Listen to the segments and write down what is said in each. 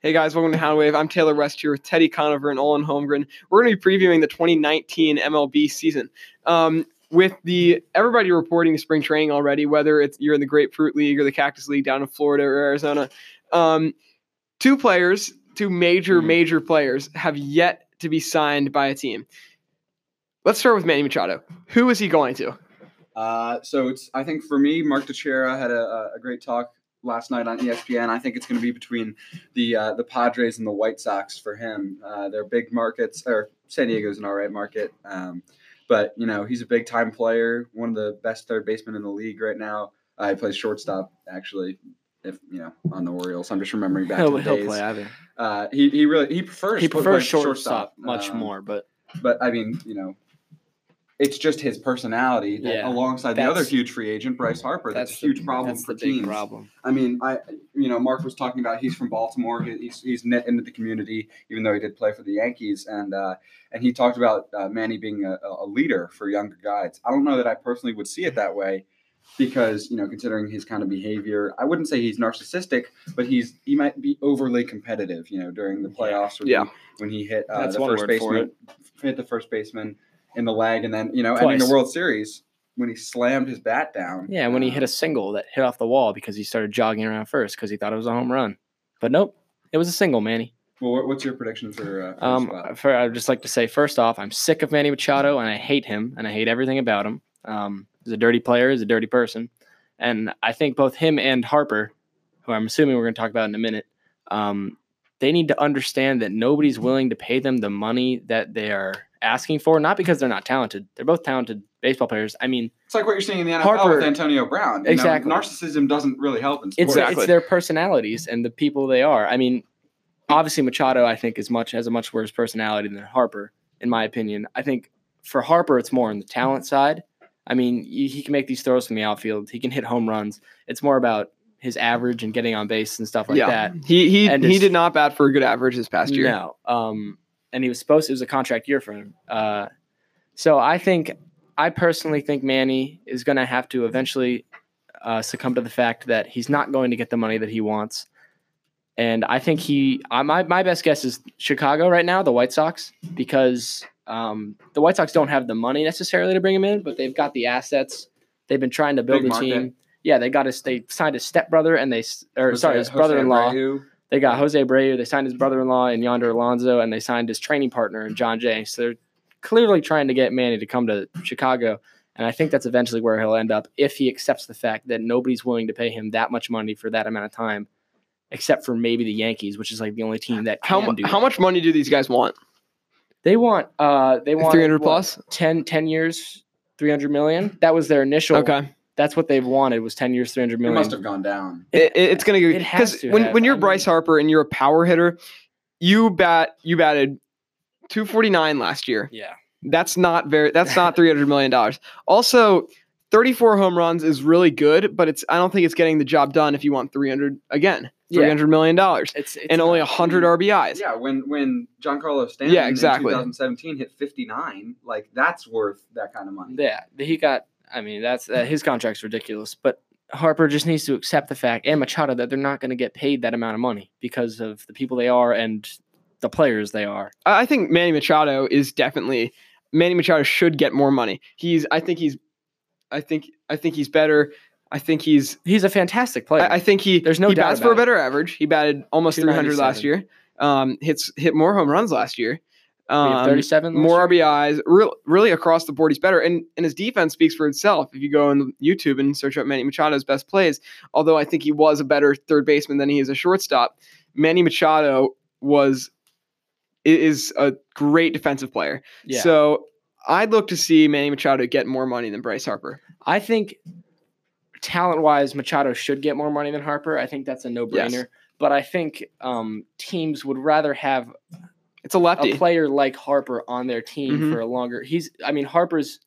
Hey guys, welcome to Houndwave. I'm Taylor West here with Teddy Conover and Owen Holmgren. We're going to be previewing the 2019 MLB season. Um, with the everybody reporting spring training already, whether it's you're in the Grapefruit League or the Cactus League down in Florida or Arizona, um, two players, two major Mhm. major players, have yet to be signed by a team. Let's start with Manny Machado. Who is he going to? Uh, so it's I think for me, Mark Teixeira had a, a great talk last night on ESPN. I think it's going to be between the uh, the Padres and the White Sox for him. Uh, they're big markets, or San Diego's an all right market. Um, but you know he's a big time player, one of the best third basemen in the league right now. Uh, he plays shortstop actually. If you know on the Orioles, I'm just remembering back He'll, to the he'll days. play either. Uh, he he really he prefers He play prefers shortstop much Um, more, but but I mean, you know, it's just his personality that Yeah, alongside the other huge free agent, Bryce Harper. That's, a the- huge problem that's for the teams. problem. I mean, I you know, Mark was talking about he's from Baltimore. He- He's he's knit into the community, even though he did play for the Yankees, and uh, and he talked about uh, Manny being a, a leader for younger guys. I don't know that I personally would see it that way. Because you know, considering his kind of behavior, I wouldn't say he's narcissistic, but he's he might be overly competitive. You know, during the playoffs, or Yeah. when he hit uh, That's the first baseman, hit the first baseman in the leg, and then you know, ending the World Series when he slammed his bat down. Yeah, when he uh, hit a single that hit off the wall because he started jogging around first because he thought it was a home run. But nope, it was a single, Manny. Well, what's your prediction for? Uh, for Um, for, I'd just like to say, first off, I'm sick of Manny Machado and I hate him and I hate everything about him. Um, he's a dirty player, he's a dirty person. And I think both him and Harper, who I'm assuming we're going to talk about in a minute, um, they need to understand that nobody's willing to pay them the money that they are asking for, not because they're not talented. They're both talented baseball players. I mean, It's like what you're seeing in the NFL Harper- with Antonio Brown. You know, Exactly. narcissism doesn't really help in it's sports. it's their personalities and the people they are. I mean, obviously Machado, I think, is much has a much worse personality than Harper, in my opinion. I think for Harper, it's more on the talent side. I mean, he he can make these throws from the outfield. He can hit home runs. It's more about his average and getting on base and stuff like yeah, that. he he And he his- did not bat for a good average this past year. No. Um, and he was supposed to, it was a contract year for him. Uh, so I think I personally think Manny is going to have to eventually uh, succumb to the fact that he's not going to get the money that he wants. And I think he, I, my my best guess is Chicago right now, the White Sox, because um, the White Sox don't have the money necessarily to bring him in, but they've got the assets. They've been trying to build Big a market. team. Yeah, they got his. They signed his stepbrother, and they or Jose- sorry, his brother-in-law. Abreu. They got Jose Abreu. They signed his brother-in-law and Yonder Alonso, and they signed his training partner in Jon Jay. So they're clearly trying to get Manny to come to Chicago, and I think that's eventually where he'll end up if he accepts the fact that nobody's willing to pay him that much money for that amount of time, except for maybe the Yankees, which is like the only team that How can mu- do. how that. much money do these guys want? They want? Uh, they want 300 what, 10, 10 years, three hundred million. That was their initial. Okay. That's what they've wanted was ten years, 300 million It must have gone down. It, it- it's going to go It has because to when, have. when you're I Bryce mean- Harper and you're a power hitter, you bat you batted 249 last year. Yeah. That's not very that's not 300 million dollars. Also, 34 home runs is really good, but it's I don't think it's getting the job done if you want 300 again. Yeah. 300 million dollars It's, it's and only not- 100 RBIs. Yeah, when when Giancarlo Stanton Yeah, exactly. in 2017 hit 59, like that's worth that kind of money. Yeah, he got. I mean, that's uh, his contract's ridiculous. But Harper just needs to accept the fact, and Machado, that they're not going to get paid that amount of money because of the people they are and the players they are. I think Manny Machado is definitely Manny Machado should get more money. He's I think he's I think I think he's better. I think he's He's a fantastic player. I, I think he There's no he doubt bats for a better average. He batted almost 300 last year. Um, hits hit more home runs last year. Um, 37. more? RBIs. Real, really across the board, he's better. And and his defense speaks for itself. If you go on YouTube and search up Manny Machado's best plays, although I think he was a better third baseman than he is a shortstop, Manny Machado was is a great defensive player. Yeah. So I'd look to see Manny Machado get more money than Bryce Harper. I think talent wise, Machado should get more money than Harper. I think that's a no brainer. Yes. But I think um, teams would rather have It's a lefty. a player like Harper on their team Mhm. for a longer. He's. I mean, Harper's.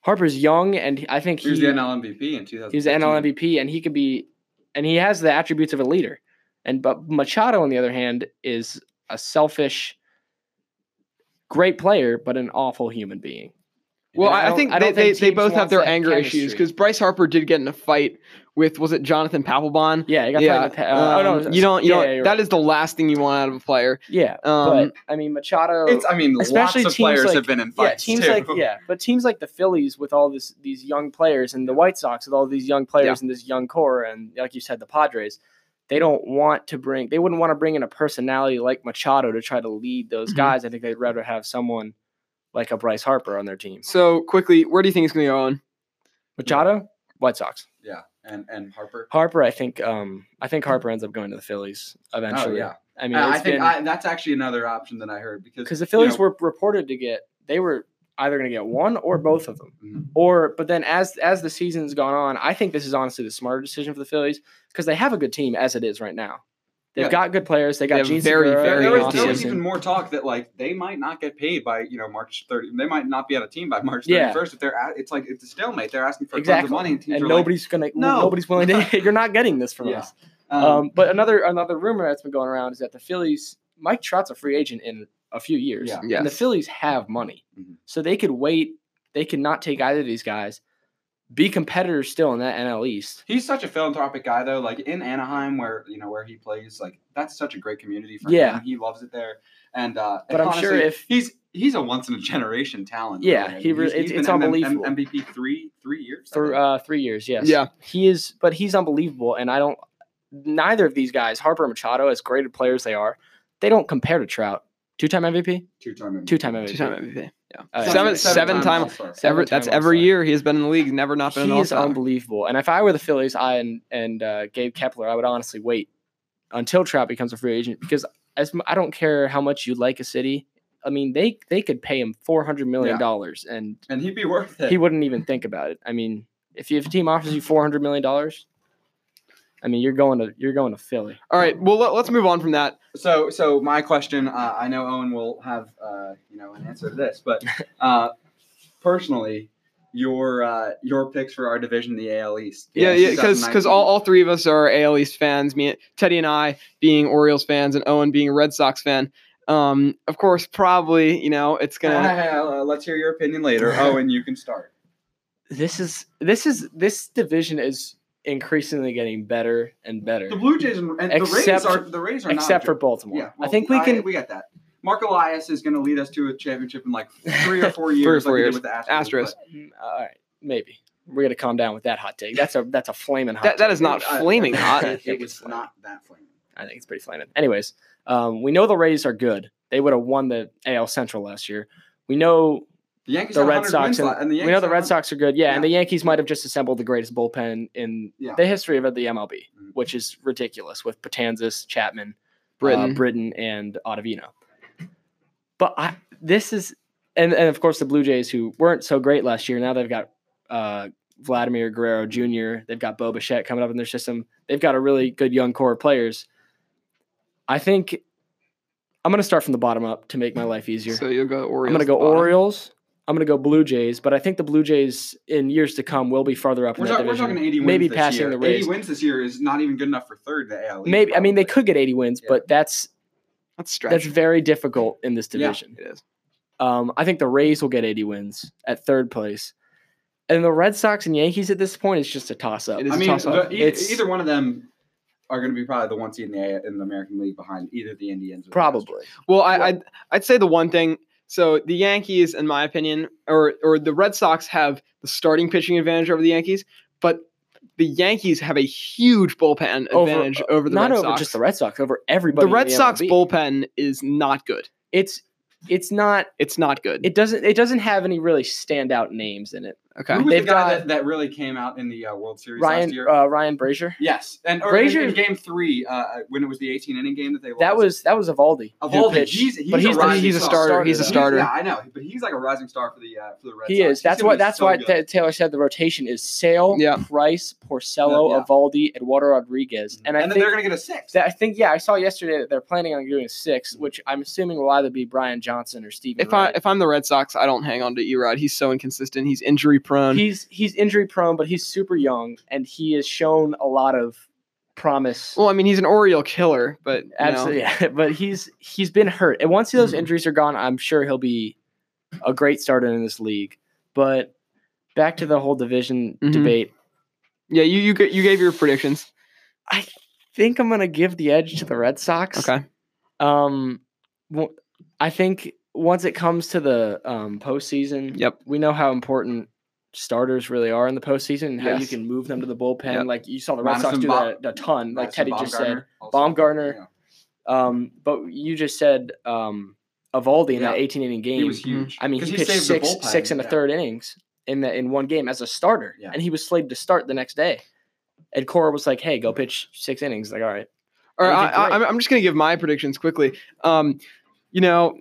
Harper's young, and I think He was he- the NL MVP in 2000. He's the NL MVP, and he could be, and he has the attributes of a leader. And but Machado, on the other hand, is a selfish, great player, but an awful human being. Well, I, I think I they, don't they, they both have their that anger issues because Bryce Harper did get in a fight with was it Jonathan Papelbon? yeah, he got yeah, yeah, the, uh, oh no, um, you don't. You yeah, don't. yeah, that right. is the last thing you want out of a player. yeah. Um, but I mean, Machado. It's, I mean, Especially lots of players like- have been in fights yeah, fights teams too. like yeah, but teams like the Phillies with all this these young players and the White Sox with all these young players and this young core and like you said the Padres, they don't want to bring they wouldn't want to bring in a personality like Machado to try to lead those Mhm. guys. I think they'd rather have someone like a Bryce Harper on their team. So quickly, where do you think it's going to go on? Machado, White Sox. yeah, and and Harper. Harper, I think um I think Harper ends up going to the Phillies eventually. Oh eventually. yeah, I mean, Uh, I think been- I, that's actually another option that I heard because because the you Phillies know, were reported to get they were either going to get one or both of them. Mhm. Or but then as as the season's gone on, I think this is honestly the smarter decision for the Phillies because they have a good team as it is right now. They've Yeah. got good players. They got have Jean very, Segura very in there was, there was even more talk that like they might not get paid by you know March 30. They might not be on a team by March Yeah. 31st. If they're at, it's like it's a stalemate. They're asking for tons exactly, of money, and, teams and are like, nobody's gonna "No." nobody's willing to. you're not getting this from Yeah. us. um, Um, but another another rumor that's been going around is that the Phillies, Mike Trout's a free agent in a few years, Yeah. and the Phillies have money, Mhm. so they could wait. They could not take either of these guys, be competitors still in that NL East. He's such a philanthropic guy, though. Like in Anaheim, where you know where he plays, like that's such a great community for Yeah. him. He loves it there, and uh, But and I'm sure if- he's he's a once in a generation talent. Yeah, really. he re- He's- it's- he's it's been M- M- unbelievable. MVP three three years. I for uh, three years. Yes. Yeah. He is, but he's unbelievable, and I don't. Neither of these guys, Harper and Machado, as great of players they are, they don't compare to Trout. Two-time MVP, two-time MVP. two-time MVP. Two-time MVP. Yeah. Uh, seven, seven time. All-Star. Seven Every, that's time every year he has been in the league. Never not been an He is all-star. unbelievable. And if I were the Phillies, I and and uh, Gabe Kapler, I would honestly wait until Trout becomes a free agent because as m- I don't care how much you like a city. I mean, they they could pay him four hundred million dollars, and and he'd be worth it. he wouldn't even think about it. I mean, if you, if a team offers you four hundred million dollars, I mean, you're going to you're going to Philly. All right. Well, let, us move on from that. So, so my question, uh, I know Owen will have, uh, you know, an answer to this, but uh, personally, your uh, your picks for our division, the AL East. Yeah, yeah, because 2019. all, all three of us are AL East fans. Me, Teddy, and I being Orioles fans, and Owen being a Red Sox fan. Um, of course, probably you know it's gonna. Uh, let's hear your opinion later. Owen, you can start. This is this is this division is increasingly getting better and better, The Blue Jays and, and the Rays are the Rays are not. except not for. Baltimore. Yeah, I think we can. we got that. Mark Elias is going to lead us to a championship in like three or four or years. four like years. with the Astros. Astros. Mm, all right, maybe we're gonna calm down with that hot take. That's a that's a flaming hot. That, that take. is not Uh, flaming hot. It, think it's was not that flaming. I think it's pretty flaming. Anyways, um, we know the Rays are good. They would have won the AL Central last year. We know The Yankees the Red Sox and, and the we know the Red Sox are good. Yeah, and the Yankees might have just assembled the greatest bullpen in Yeah. the history of the MLB, Mhm. which is ridiculous with Betances, Chapman, Britton. uh, Britton, and Ottavino. But I, this is, and, and of course the Blue Jays who weren't so great last year. Now they've got uh, Vladimir Guerrero Jr. They've got Bo Bichette coming up in their system. They've got a really good young core of players. I think I'm going to start from the bottom up to make my life easier. So you'll go Orioles. I'm going to go. Orioles. I'm going to go Blue Jays, but I think the Blue Jays in years to come will be farther up We're, in that talk- we're talking 80 wins Maybe this passing year. the Rays. 80 wins this year is not even good enough for third in the AL. East, Maybe I mean they could get 80 wins, Yeah. but that's That's stretch. that's very difficult in this Yeah. division. it is. Um, I think the Rays will get 80 wins at third place, and the Red Sox and Yankees at this point is just a toss up. It is I a mean, toss-up. the, e- It's- either one of them are going to be probably the one seed in the in the American League behind either the Indians. Or the Probably. Well, I, Well- I'd, I'd say the one thing. So the Yankees, in my opinion, or or the Red Sox have the starting pitching advantage over the Yankees, but the Yankees have a huge bullpen Over- advantage uh, over, the Not Red over Sox. just the Red Sox, over everybody. the Red Sox MLB. bullpen is not good. It's it's not. It's not good. It doesn't. It doesn't have any really standout names in it. Okay. Who was They've the guy got- that, that really came out in the uh, World Series last Ryan year? uh, Ryan Brasier. yes, and or Brasier- in, in Game Three uh, when it was the 18 inning game that they lost. That was that was Eovaldi. who Eovaldi. pitched, He's, he's but a he's the- rising he's a star. starter. He's a though. starter. Yeah, I know, but he's like a rising star for the uh, for the Red He Sox. is. He's That's gonna why. be That's so why good. Ta- Taylor said the rotation is Sale, Yeah. Price, Porcello, Yeah, yeah. Eovaldi, Eduardo Rodriguez, and I and then think they're going to get a six. that, I think yeah, I saw yesterday that they're planning on doing six, which I'm assuming will either be Brian Johnson or Steven. If I Wright. if I'm the Red Sox, I don't hang on to Erod. He's so inconsistent. He's injury prone. he's he's injury prone, but he's super young, and he has shown a lot of promise. well, I mean, he's an Oriole killer, but know, Absolutely, yeah. but he's he's been hurt, and once those Mhm. injuries are gone, I'm sure he'll be a great starter in this league. But back to the whole division Mhm. debate. Yeah, you you you gave your predictions. I think I'm gonna give the edge to the Red Sox. Okay. Um, I think once it comes to the um, postseason, Yep. we know how important starters really are in the postseason and how you can move them to the bullpen. Yep. Like you saw the Red Sox do that a ton, like Teddy just said. Baumgartner also. Baumgartner. Yeah. Um, but you just said um, Eovaldi in that Yeah. 18 inning game. He was huge. I mean, he pitched six six in the yeah. third innings in the in one game as a starter, Yeah. and he was slated to start the next day. And Cora was like, "Hey, go pitch six innings." Like, all right, All right, I I, think I, great. I'm I'm just gonna give my predictions quickly. Um, you know,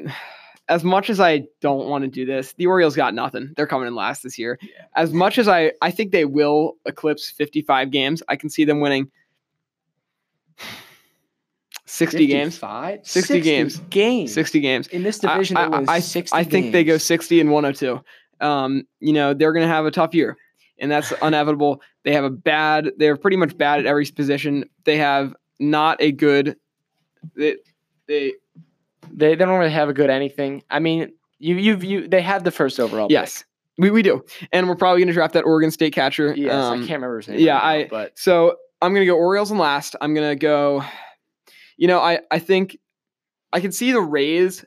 as much as I don't want to do this, the Orioles got nothing. They're coming in last this year. Yeah. As much as I, I think they will eclipse 55 games. I can see them winning 60 games. 55? 60 games. Games. 60 games. in this division. I, I, 60 I think they go 60 and 102. Um, you know, they're going to have a tough year, and that's inevitable. They have a bad, they're pretty much bad at every position. They have not a good, they, they They, they don't really have a good anything. I mean, you you you they had the first overall. pick. yes, we, we do. And we're probably going to draft that Oregon State catcher. Yes, Um, I can't remember his name. yeah, right now, I- but So I'm gonna go Orioles and last. I'm gonna go. You know, I I think I can see the Rays.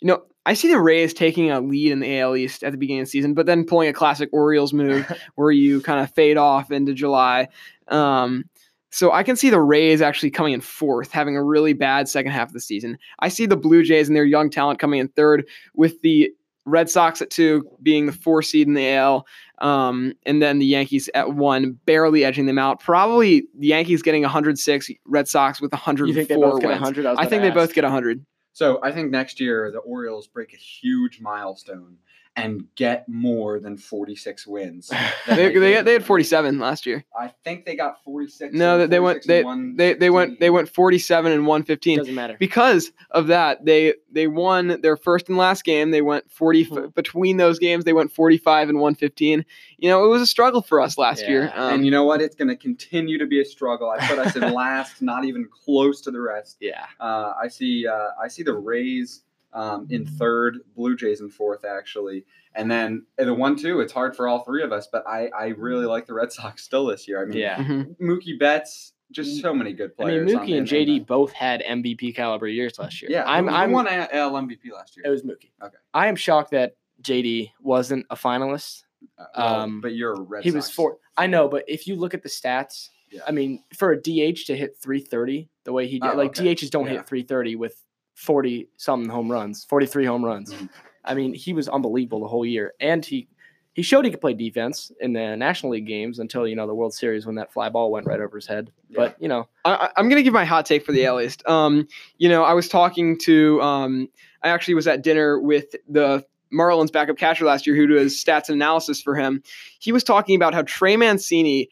You know, I see the Rays taking a lead in the AL East at the beginning of the season, but then pulling a classic Orioles move where you kind of fade off into July. Um, so I can see the Rays actually coming in fourth, having a really bad second half of the season. I see the Blue Jays and their young talent coming in third, with the Red Sox at two being the four seed in the AL, um, and then the Yankees at one, barely edging them out. Probably the Yankees getting 106, Red Sox with 104 you think they both get 100? I think they both get 100. So I think next year the Orioles break a huge milestone and get more than 46 wins. than They, they, had- they had 47 last year. I think they got 46. No, or they- they went they they they went they went 47 and 115. Doesn't matter. because of that they they won their first and last game they went 40 Mhm. between those games they went 45 and 115 you know it was a struggle for us last year um, and you know what? It's going to continue to be a struggle. I put us in last, not even close to the rest. Yeah. Uh, I see. Uh, I see the Rays um, in third, Blue Jays in fourth, actually, and then the one two. It's hard for all three of us, but I I really like the Red Sox still this year. I mean, Yeah. mhm. Mookie Betts, just so many good players. I mean, players. on Mookie and the- JD both had MVP caliber years last year. Yeah, I'm. who, who I'm. won AL MVP last year. It was Mookie. Okay. I am shocked that JD wasn't a finalist. Uh, well, um, but you're a Red he Sox. was four. I know, but if you look at the stats, Yeah. I mean, for a DH to hit 330 the way he did, Oh, like okay. DHs don't Yeah. hit 330 with 40 something home runs, 43 home runs. Mhm. I mean, he was unbelievable the whole year, and he he showed he could play defense in the National League games until you know the World Series when that fly ball went right over his head. But you know, I, I- i'm gonna give my hot take for the AL East. um you know i was talking to um i actually was at dinner with the marlins backup catcher last year who does stats and analysis for him he was talking about how trey mancini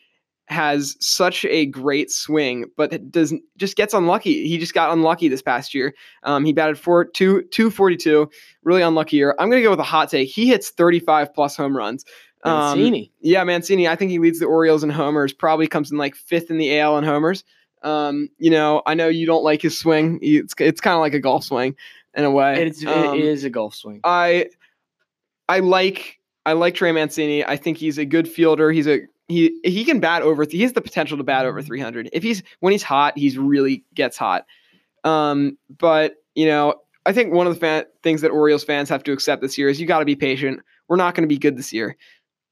has such a great swing, but doesn't just gets unlucky. He just got unlucky this past year. Um, he batted for two two forty two, really unlucky year. I'm gonna go with a hot take. He hits 35 plus home runs. Um, Mancini. yeah, Mancini. I think he leads the Orioles in homers. Probably comes in like fifth in the AL in homers. Um, you know, I know you don't like his swing. It's it's kind of like a golf swing in a way. It's, Um, it is a golf swing. I I like I like Trey Mancini. I think he's a good fielder. He's a he he can bat over. He has the potential to bat over 300. If he's when he's hot, he's really gets hot. Um, but you know, I think one of the fan, things that Orioles fans have to accept this year is you got to be patient. We're not going to be good this year.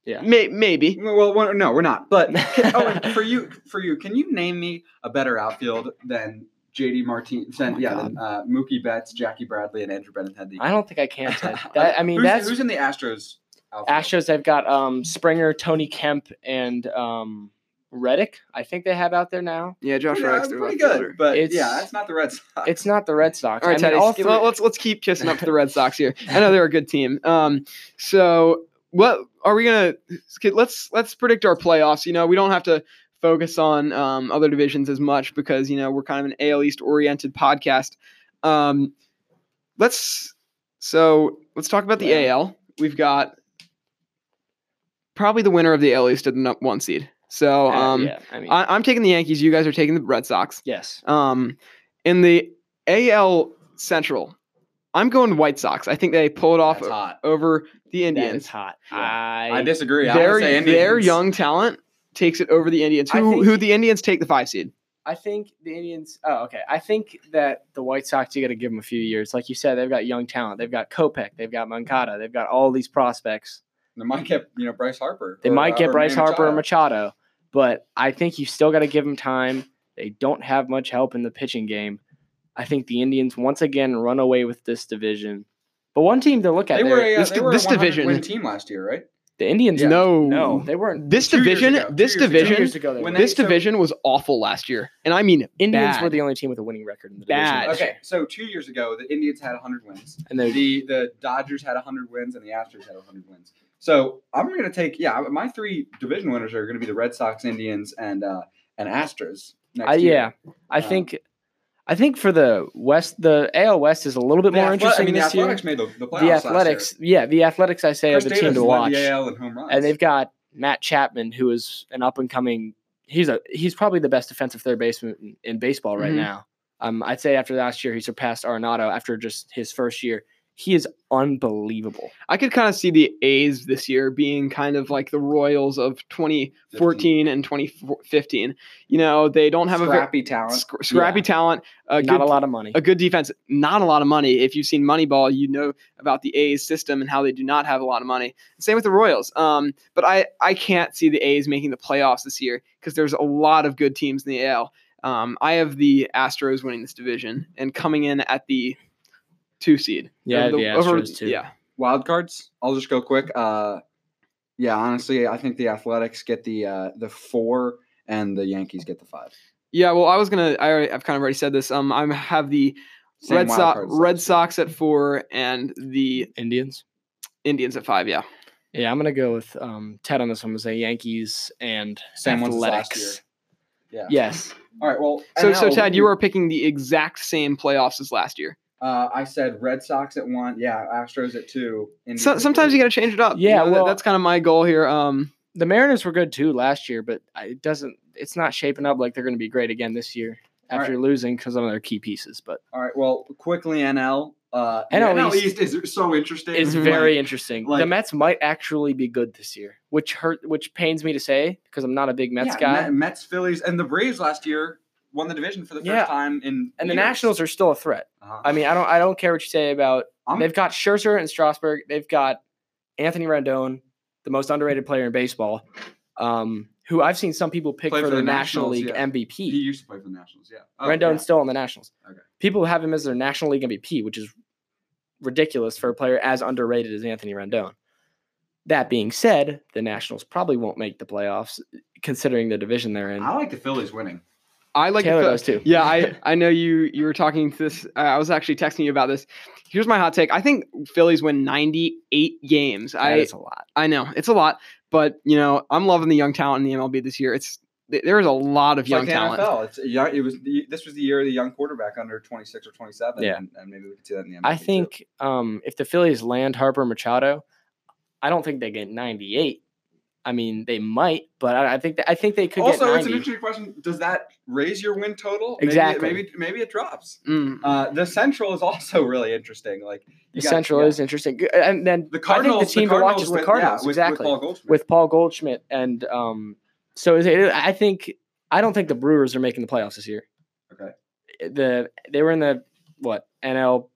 Yeah. May, maybe. Well, well, no, we're not. But oh, for you, for you, can you name me a better outfield than JD Martin? Than, my yeah, God. than, uh, Mookie Betts, Jackie Bradley, and Andrew Benintendi. I don't think I can. Ted. That, I mean, who's, that's who's in the Astros. Outfield? Astros. I've got um, Springer, Tony Kemp, and um, Reddick. I think they have out there now. Yeah, Josh Yeah, Reddick's pretty good, fielder. but It's- yeah, that's not the Red Sox. It's not the Red Sox. All right, Teddy. all three- let's let's keep kissing up to the Red Sox here. I know they're a good team. Um, so what are we gonna? Let's let's predict our playoffs. You know, we don't have to focus on um, other divisions as much because you know we're kind of an AL East oriented podcast. Um, let's so let's talk about the Yeah. AL. We've got probably the winner of the AL East at the one seed. So uh, um, yeah, I mean, I, I'm taking the Yankees. You guys are taking the Red Sox. yes. Um, in the AL Central, I'm going White Sox. I think they pull it off That's hot. over the That is Indians. hot. Yeah. I, I disagree. I would Their, say their young talent takes it over the Indians. Who think- who the Indians take the five seed? I think the Indians. Oh, okay. I think that the White Sox, you got to give them a few years. Like you said, they've got young talent. They've got Kopech. They've got Moncada. They've got all these prospects. They might get you know Bryce Harper. They or, might uh, get or Bryce Manny Harper or Machado. Machado, but I think you still got to give them time. They don't have much help in the pitching game. I think the Indians once again run away with this division. But one team to look at, They there, were a, uh, This- they were this a division- win team last year, right? the Indians. Yeah. No, No, they weren't. This Two years division, ago. This. Two division, years ago, they when were. they- this so- division was awful last year, and I mean Indians bad. were the only team with a winning record in the division. Bad. last year. Okay, so two years ago, the Indians had 100 wins. and they The the Dodgers had 100 wins, and the Astros had 100 wins. So I'm going to take yeah, my three division winners are going to be the Red Sox, Indians, and uh, and Astros. I, year. yeah, I Um, think, I think for the West, the AL West is a little bit The more interesting I mean, the this year. Made the, the playoffs The Athletics, year. yeah, the Athletics, I say, Chris are the team to watch, the AL in home runs. and they've got Matt Chapman, who is an up and coming. He's a he's probably the best defensive third baseman in, in baseball right Mhm. now. Um, I'd say after last year, he surpassed Arenado after just his first year. He is unbelievable. I could kind of see the A's this year being kind of like the Royals of 2014 and 2015. You know, they don't have a scrappy talent. sc- scrappy Yeah. talent, a Not good, a lot of money. a good defense, not a lot of money. If you've seen Moneyball, you know about the A's system and how they do not have a lot of money. Same with the Royals. Um, but I I can't see the A's making the playoffs this year because there's a lot of good teams in the AL. Um, I have the Astros winning this division and coming in at the two seed. Yeah, Over the Astros too. Yeah. Wild cards. I'll just go quick. Uh, yeah, honestly, I think the Athletics get the uh, the four, and the Yankees get the five. Yeah, well, I was gonna. I already, I've kind of already said this. Um, I have the Same Red Sox, Red Sox at four, and the Indians. Indians at five. Yeah, Yeah, I'm gonna go with um, Ted on this one. I'm gonna say Yankees and Same ones last Athletics. year. Yeah. Yes. All right. Well, so so NL, Ted, you we- are picking the exact same playoffs as last year. Uh, I said Red Sox at one. Yeah, Astros at two. Indians So, sometimes you got to change it up. You Yeah, know, well- that's kind of my goal here. Um, The Mariners were good too last year, but it doesn't. It's not shaping up like they're going to be great again this year All after losing because of their key pieces. But All right. Well, quickly NL. Uh, the NL NL East East is so interesting. it's Mhm. very Like, interesting. the Mets might actually be good this year, which hurt, which pains me to say because I'm not a big Mets yeah, guy. Mets, Phillies, and the Braves last year won the division for the first Yeah. time in. and the. Nationals are still a threat. Uh-huh. I mean, I don't, I don't care what you say about. I'm- they've got Scherzer and Strasburg. They've got Anthony Rendon, the most underrated player in baseball, um, who I've seen some people pick for for the the National Nationals, League yeah. MVP. he used to play for the Nationals. Yeah. Oh, Rendon's yeah. still on the Nationals. Okay. People have him as their National League MVP, which is ridiculous for a player as underrated as Anthony Rendon. That being said, the Nationals probably won't make the playoffs considering the division they're in. I like the Phillies winning. I like the Taylor Phil- does too. Yeah, I I know you you were talking to this. Uh, I was actually texting you about this. Here's my hot take. I think Phillies win 98 games. That I is a lot. I know it's a lot, but you know I'm loving the young talent in the MLB this year. It's there's a lot of It's young like the talent. NFL. It's young, it was the, this was the year of the young quarterback under 26 or 27. Yeah. and, and maybe we could see that in the MLB I too. think um, if the Phillies land Harper Machado, I don't think they get 98. I mean, they might, but I, I think that, I think they could Also, it's an interesting question. Does that raise your win total? Exactly. Maybe maybe, maybe it drops. Mm. Uh, the Central is also really interesting. Like you the got- Central yeah. is interesting, and then the I think the team to watch is the with- Cardinals. yeah, with, exactly. With Paul Goldschmidt. with Paul Goldschmidt and um so is it, I think I don't think the Brewers are making the playoffs this year. Okay. The they were in the what NL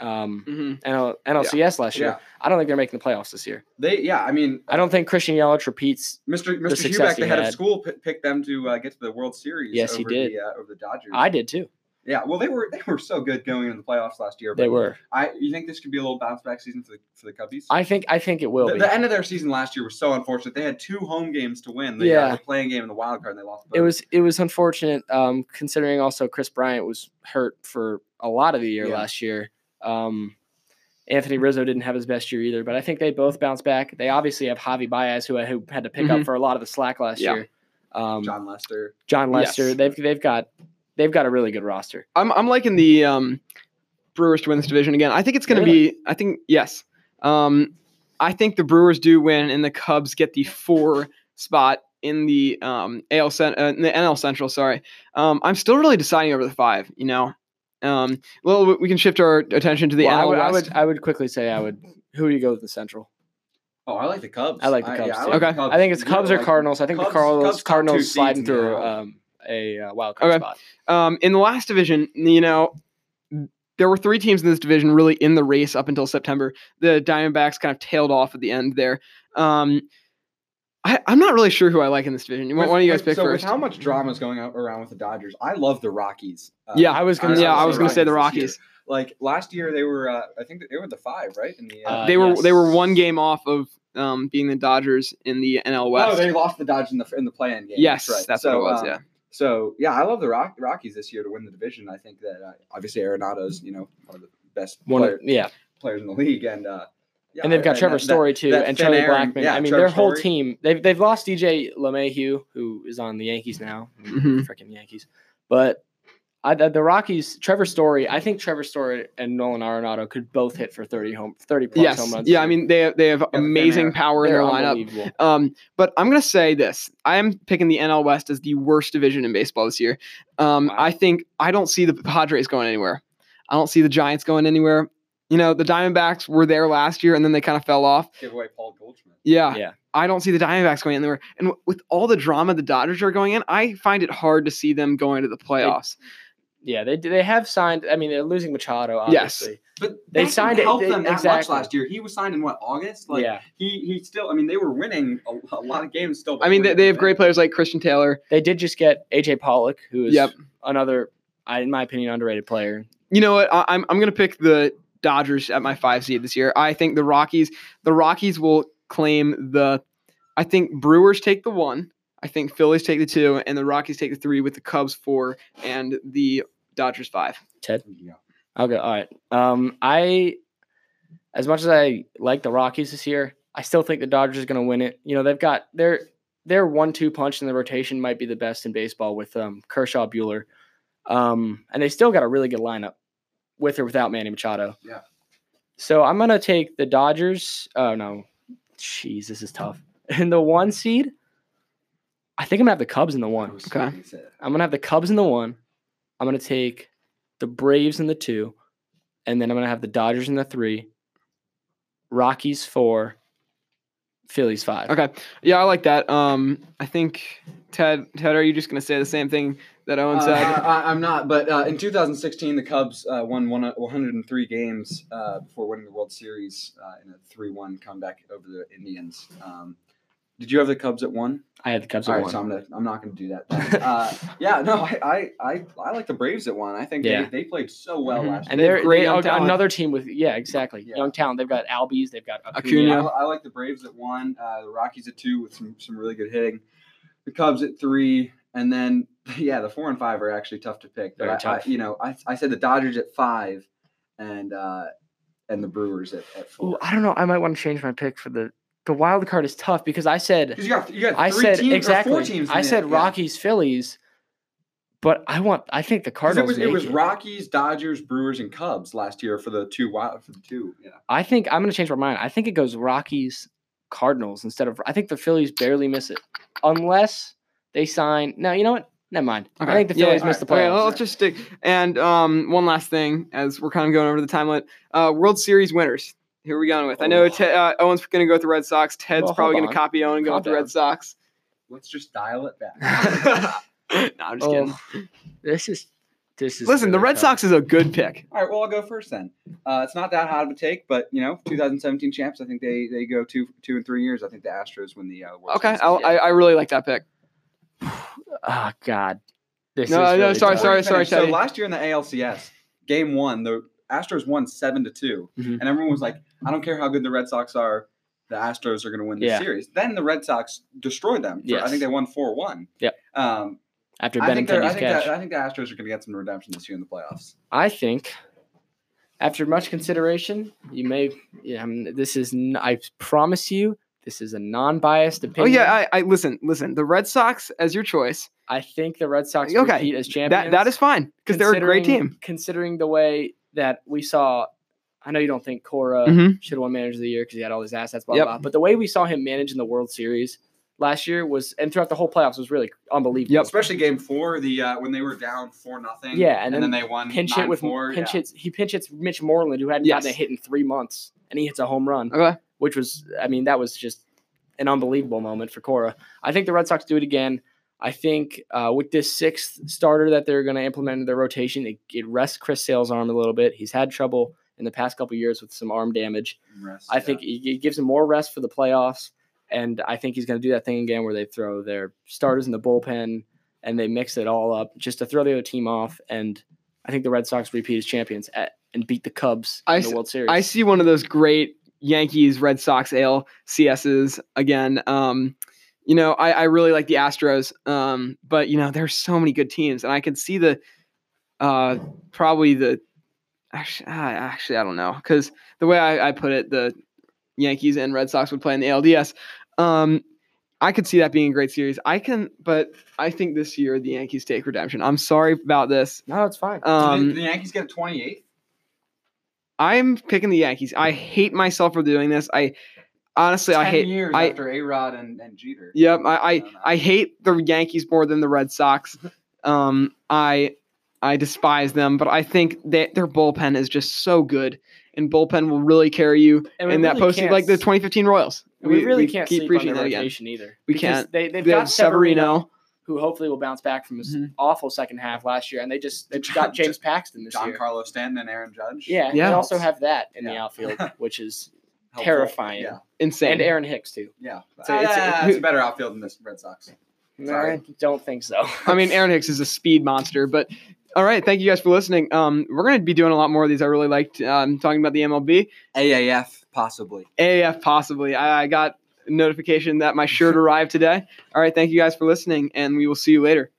um Mhm. NL, NLCS last year. yeah, I don't think they're making the playoffs this year. they yeah. I mean, I don't think Christian Yelich repeats. Mr. Mr. success Hubeck, the head of school, p- picked them to uh, get to the World Series. Yes, he did. The, uh, over the Dodgers. I did too. yeah, well, they were they were so good going into the playoffs last year. They were. I you think this could be a little bounce back season for the for the Cubbies? I think I think it will the, be. the end of their season last year was so unfortunate. They had two home games to win. The, uh, Yeah. the playing game and the wild card, and they lost. Both. it was it was unfortunate um considering also Kris Bryant was hurt for a lot of the year Yeah. last year. Um Anthony Rizzo didn't have his best year either, but I think they both bounce back. They obviously have Javi Baez, who, who had to pick up Mhm. for a lot of the slack last Yeah. year. Um, Jon, Lester. Jon Lester. Lester, Yes. they've they've got they've got a really good roster. I'm I'm liking the um, Brewers to win this division again. I think it's going to Really? be. I think yes. Um, I think the Brewers do win, and the Cubs get the four spot in the um, AL Cent- uh, in the NL Central. Sorry, um, I'm still really deciding over the five. You know, Um, well, we can shift our attention to the Well, I NL would, I would I would quickly say I would. Who do you go with the Central? Oh, I like the Cubs. I like the Cubs, yeah, I too. like the Okay. Cubs. I think it's Yeah, Cubs or like- Cardinals. I think Cubs- the Cardinals Cubs Cardinals sliding through NL. um, a uh, wild card Okay. spot. Um, in the last division, you know, there were three teams in this division really in the race up until September. The Diamondbacks kind of tailed off at the end there. Um, I, I'm not really sure who I like in this division. Why With- why don't you guys pick so first? With how much drama is going around with the Dodgers, I love the Rockies. Uh, yeah, I was gonna- yeah, I was say going to say the Rockies this Rockies. year. Like last year, they were. Uh, I think they were the five, right? In the, uh, Uh, they were they were one game off of um, being the Dodgers in the NL West. Oh, they lost the Dodgers in the in the play-in game. yes, right. that's so, what it was. um, yeah. So yeah, I love the Rock, Rockies this year to win the division. I think that uh, obviously Arenado's you know one of the best One, player, yeah, players in the league, and uh, yeah, and they've got Trevor that- Story too, that and Charlie Blackmon. yeah, I mean, Trevor their whole Story. team. They've they've lost DJ LeMahieu, who is on the Yankees now, Mhm. freaking Yankees. But I, the, the Rockies, Trevor Story. I think Trevor Story and Nolan Arenado could both hit for thirty home, thirty plus Yes, home runs. yeah. I mean, they they have thin amazing power in their lineup. Um, but I'm gonna say this: I am picking the NL West as the worst division in baseball this year. Um, Wow. I think I don't see the Padres going anywhere. I don't see the Giants going anywhere. You know, the Diamondbacks were there last year, and then they kind of fell off. give away Paul Goldschmidt. Yeah, Yeah. I don't see the Diamondbacks going anywhere. And w- with all the drama the Dodgers are going in, I find it hard to see them going to the playoffs. Yeah, they they have signed. I mean, they're losing Machado. Yes. Obviously. But They that signed didn't it- help they- them that much last year. He was signed in what August? Like yeah, he he still. I mean, they were winning a, a lot of games still. I mean, they, they have great players like Christian Taylor. they did just get AJ Pollock, who is Yep. another, in my opinion, underrated player. You know what? I, I'm I'm gonna pick the Dodgers at my five seed this year. I think the Rockies the Rockies will claim the. I think Brewers take the one. I think Phillies take the two, and the Rockies take the three with the Cubs four and the Dodgers five. Ted. Yeah. I'll go. All right. Um, I, as much as I like the Rockies this year, I still think the Dodgers are going to win it. You know, they've got their their one-two punch in the rotation might be the best in baseball with um, Kershaw, Buehler, um, and they still got a really good lineup with or without Manny Machado. Yeah. So I'm gonna take the Dodgers. Oh no, jeez, this is tough. In the one seed, I think I'm gonna have the Cubs in the one. Okay. gonna say that. I'm gonna have the Cubs in the one. I'm gonna take the Braves in the two, and then I'm gonna have the Dodgers in the three, Rockies four, Phillies five. Okay. Yeah, I like that. Um, I think Ted Ted, are you just gonna say the same thing that Owen Uh, said? I, I- I'm not, but uh, in 2016, the Cubs uh, won one, 103 games uh, before winning the World Series uh, in a 3-1 comeback over the Indians. Um, did you have the Cubs at one? I had the Cubs All at right, one. so I'm gonna, I'm not going to do that. Uh, yeah, no, I, I, I, I like the Braves at one. I think Yeah. they, they played so well Mhm. last and year. Have they're great they, young oh, another team with yeah exactly Yeah. young talent. They've got Albies, they've got Acuna. Acuna. I, I like the Braves at one, uh, the Rockies at two with some some really good hitting, the Cubs at three, and then yeah, the four and five are actually tough to pick. But I, tough. I, you know, I, I said the Dodgers at five, and uh, and the Brewers at, at Ooh, four. I don't know. I might want to change my pick for the the wild card is tough because I said you got you got I said teams, exactly. four teams. I said yeah. Rockies, Phillies, but I want. I think the Cardinals. It was, it was it. Rockies, Dodgers, Brewers, and Cubs last year for the two wild for the two. Yeah. I think I'm going to change my mind. I think it goes Rockies, Cardinals instead of. I think the Phillies barely miss it, unless they sign. No, you know what? Never mind. I think the Phillies all missed right. the Okay, playoffs. well, let's just stick. And um, one last thing, as we're kind of going over the time limit, uh, World Series winners. Who are we going with? I know Oh. Te- uh, Owen's going to go with the Red Sox. Ted's Well, probably going to copy Owen and go Calm with the down. Red Sox. Let's just dial it back. no, I'm just kidding. Oh, this is this is. Listen, the Red tough. Sox is a good pick. All right, well, I'll go first then. Uh, it's not that hot of a take, but you know, 2017 champs. I think they they go two two and three years. I think the Astros win the uh, World Okay, I, I really like that pick. Oh God. This No, is no, really sorry, sorry, you finish, So last year in the ALCS, game one, the Astros won seven to 2 Mhm. and everyone was like, "I don't care how good the Red Sox are, the Astros are going to win the Yeah. series." Then the Red Sox destroyed them. I think they won four one. Yep. Um, After I think, I think that, I think the Astros are going to get some redemption this year in the playoffs. I think, after much consideration, you may. Yeah, I mean, this is. n- I promise you, this is a non-biased opinion. Oh yeah, I, I listen, listen. The Red Sox as your choice. I think the Red Sox Okay, repeat as champions. That that is fine because they're a great team. Considering the way that we saw, I know you don't think Cora Mhm. should have won Manager of the Year because he had all these assets, blah Yep. blah. But the way we saw him manage in the World Series, last year was, and throughout the whole playoffs was really unbelievable. Yep. Especially game four, the uh, when they were down four nothing. Yeah, and and, then then, they won Pinch hit with 9-4, pinch yeah. hits. He pinch hits Mitch Moreland, who hadn't Yes. gotten a hit in three months, and he hits a home run, Okay. which was, I mean, that was just an unbelievable moment for Cora. I think the Red Sox do it again. I think uh, with this sixth starter that they're going to implement in their rotation, it, it rests Chris Sale's arm a little bit. He's had trouble in the past couple years with some arm damage. Rest, I yeah. think it it gives him more rest for the playoffs, and I think he's going to do that thing again where they throw their starters in the bullpen and they mix it all up just to throw the other team off. And I think the Red Sox repeat as champions at, and beat the Cubs I in the s- World Series. I see one of those great Yankees Red Sox ALCSs again. Um, you know, I, I really like the Astros, um, but you know, there's so many good teams, and I can see the uh, probably the actually, actually I don't know because the way I, I put it, the Yankees and Red Sox would play in the ALDS. Um, I could see that being a great series. I can, but I think this year the Yankees take redemption. I'm sorry about this. no, it's fine. Um, the Yankees get a 28th? I'm picking the Yankees. I hate myself for doing this. I honestly, I hate. years I- after A Rod and, and Jeter. Yep, I, I, No, no. I hate the Yankees more than the Red Sox. Um, I I despise them, but I think that their bullpen is just so good, and bullpen will really carry you And in that really post can't like the 2015 Royals. And we, really can't keep sleep on preaching their that again. rotation either. We can't. They, they've They got Severino, Severino. who hopefully will bounce back from his Mhm. awful second half last year, and they just they've got James Paxton this John year. Carlos Stanton and Aaron Judge. Yeah, Yeah. they also have that in the outfield, which is Helpful. terrifying. Yeah, Insane. and Aaron Hicks too. yeah. So it's- Ah, it's a better outfield than this Red Sox. Sorry. I don't think so. I mean, Aaron Hicks is a speed monster, but all right. Thank you guys for listening. Um, we're going to be doing a lot more of these. I really liked um, talking about the MLB. AAF possibly. AAF possibly. I, I got notification that my shirt arrived today. All right. Thank you guys for listening, and we will see you later.